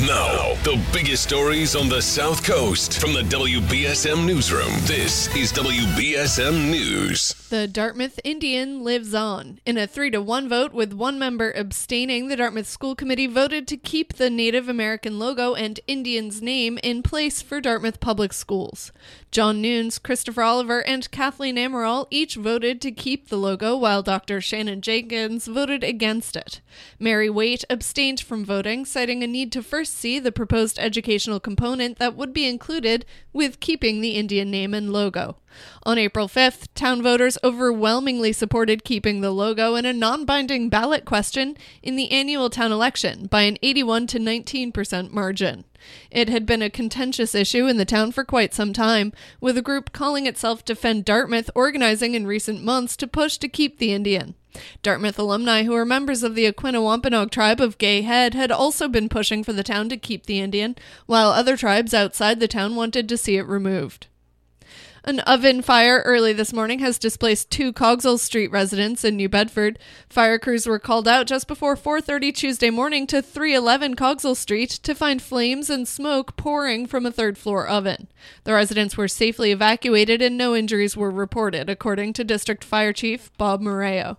Now, the biggest stories on the South Coast from the WBSM Newsroom. This is WBSM News. The Dartmouth Indian lives on. In a 3 to 1 vote, with one member abstaining, the Dartmouth School Committee voted to keep the Native American logo and Indian's name in place for Dartmouth Public Schools. John Nunes, Christopher Oliver, and Kathleen Amaral each voted to keep the logo, while Dr. Shannon Jenkins voted against it. Mary Waite abstained from voting, citing a need to first see the proposed educational component that would be included with keeping the Indian name and logo. On April 5th, town voters overwhelmingly supported keeping the logo in a non binding ballot question in the annual town election by an 81 to 19% margin. It had been a contentious issue in the town for quite some time, with a group calling itself Defend Dartmouth organizing in recent months to push to keep the Indian. Dartmouth alumni who are members of the Aquinnah tribe of Gay Head had also been pushing for the town to keep the Indian, while other tribes outside the town wanted to see it removed. An oven fire early this morning has displaced two Cogswell Street residents in New Bedford. Fire crews were called out just before 4:30 Tuesday morning to 311 Cogswell Street to find flames and smoke pouring from a third-floor oven. The residents were safely evacuated and no injuries were reported, according to District Fire Chief Bob Moreo.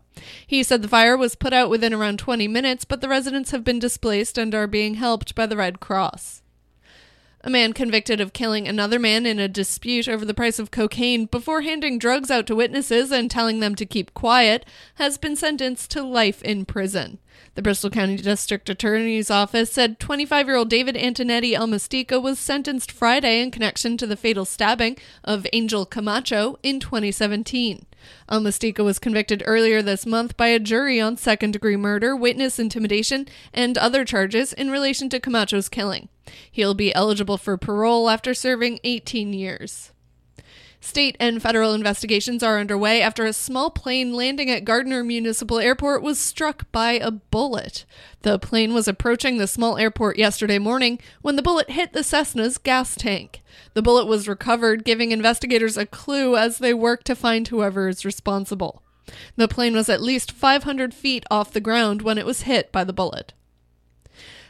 He said the fire was put out within around 20 minutes, but the residents have been displaced and are being helped by the Red Cross. A man convicted of killing another man in a dispute over the price of cocaine before handing drugs out to witnesses and telling them to keep quiet has been sentenced to life in prison. The Bristol County District Attorney's Office said 25 year old David Antonetti Almastica was sentenced Friday in connection to the fatal stabbing of Angel Camacho in 2017. Almastica was convicted earlier this month by a jury on second degree murder, witness intimidation, and other charges in relation to Camacho's killing. He'll be eligible for parole after serving 18 years. State and federal investigations are underway after a small plane landing at Gardner Municipal Airport was struck by a bullet. The plane was approaching the small airport yesterday morning when the bullet hit the Cessna's gas tank. The bullet was recovered, giving investigators a clue as they work to find whoever is responsible. The plane was at least 500 feet off the ground when it was hit by the bullet.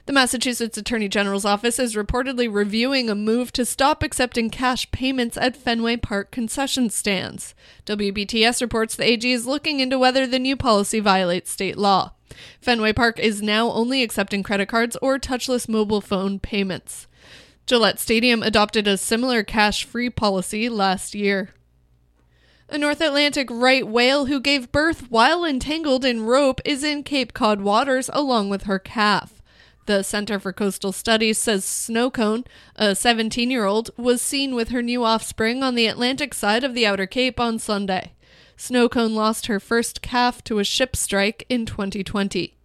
The Massachusetts Attorney General's office is reportedly reviewing a move to stop accepting cash payments at Fenway Park concession stands. WBTS reports the AG is looking into whether the new policy violates state law. Fenway Park is now only accepting credit cards or touchless mobile phone payments. Gillette Stadium adopted a similar cash free policy last year. A North Atlantic right whale who gave birth while entangled in rope is in Cape Cod waters along with her calf. The Center for Coastal Studies says Snowcone, a 17 year old, was seen with her new offspring on the Atlantic side of the Outer Cape on Sunday. Snowcone lost her first calf to a ship strike in 2020.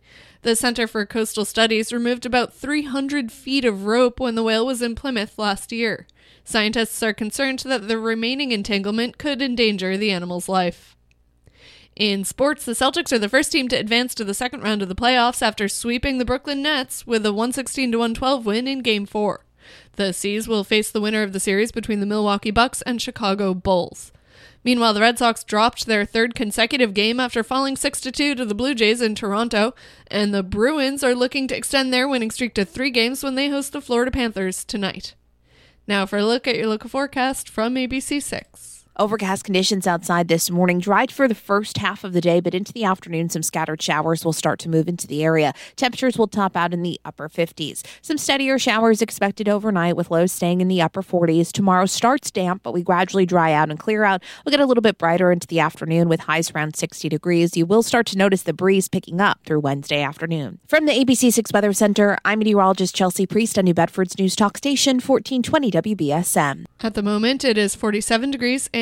The Center for Coastal Studies removed about 300 feet of rope when the whale was in Plymouth last year. Scientists are concerned that the remaining entanglement could endanger the animal's life. In sports, the Celtics are the first team to advance to the second round of the playoffs after sweeping the Brooklyn Nets with a 116 112 win in Game 4. The C's will face the winner of the series between the Milwaukee Bucks and Chicago Bulls. Meanwhile, the Red Sox dropped their third consecutive game after falling 6 2 to the Blue Jays in Toronto, and the Bruins are looking to extend their winning streak to three games when they host the Florida Panthers tonight. Now, for a look at your local forecast from ABC6. Overcast conditions outside this morning, dried for the first half of the day, but into the afternoon, some scattered showers will start to move into the area. Temperatures will top out in the upper 50s. Some steadier showers expected overnight with lows staying in the upper 40s. Tomorrow starts damp, but we gradually dry out and clear out. We'll get a little bit brighter into the afternoon with highs around 60 degrees. You will start to notice the breeze picking up through Wednesday afternoon. From the ABC6 Weather Center, I'm meteorologist Chelsea Priest on New Bedford's News Talk Station, 1420 WBSM. At the moment, it is 47 degrees and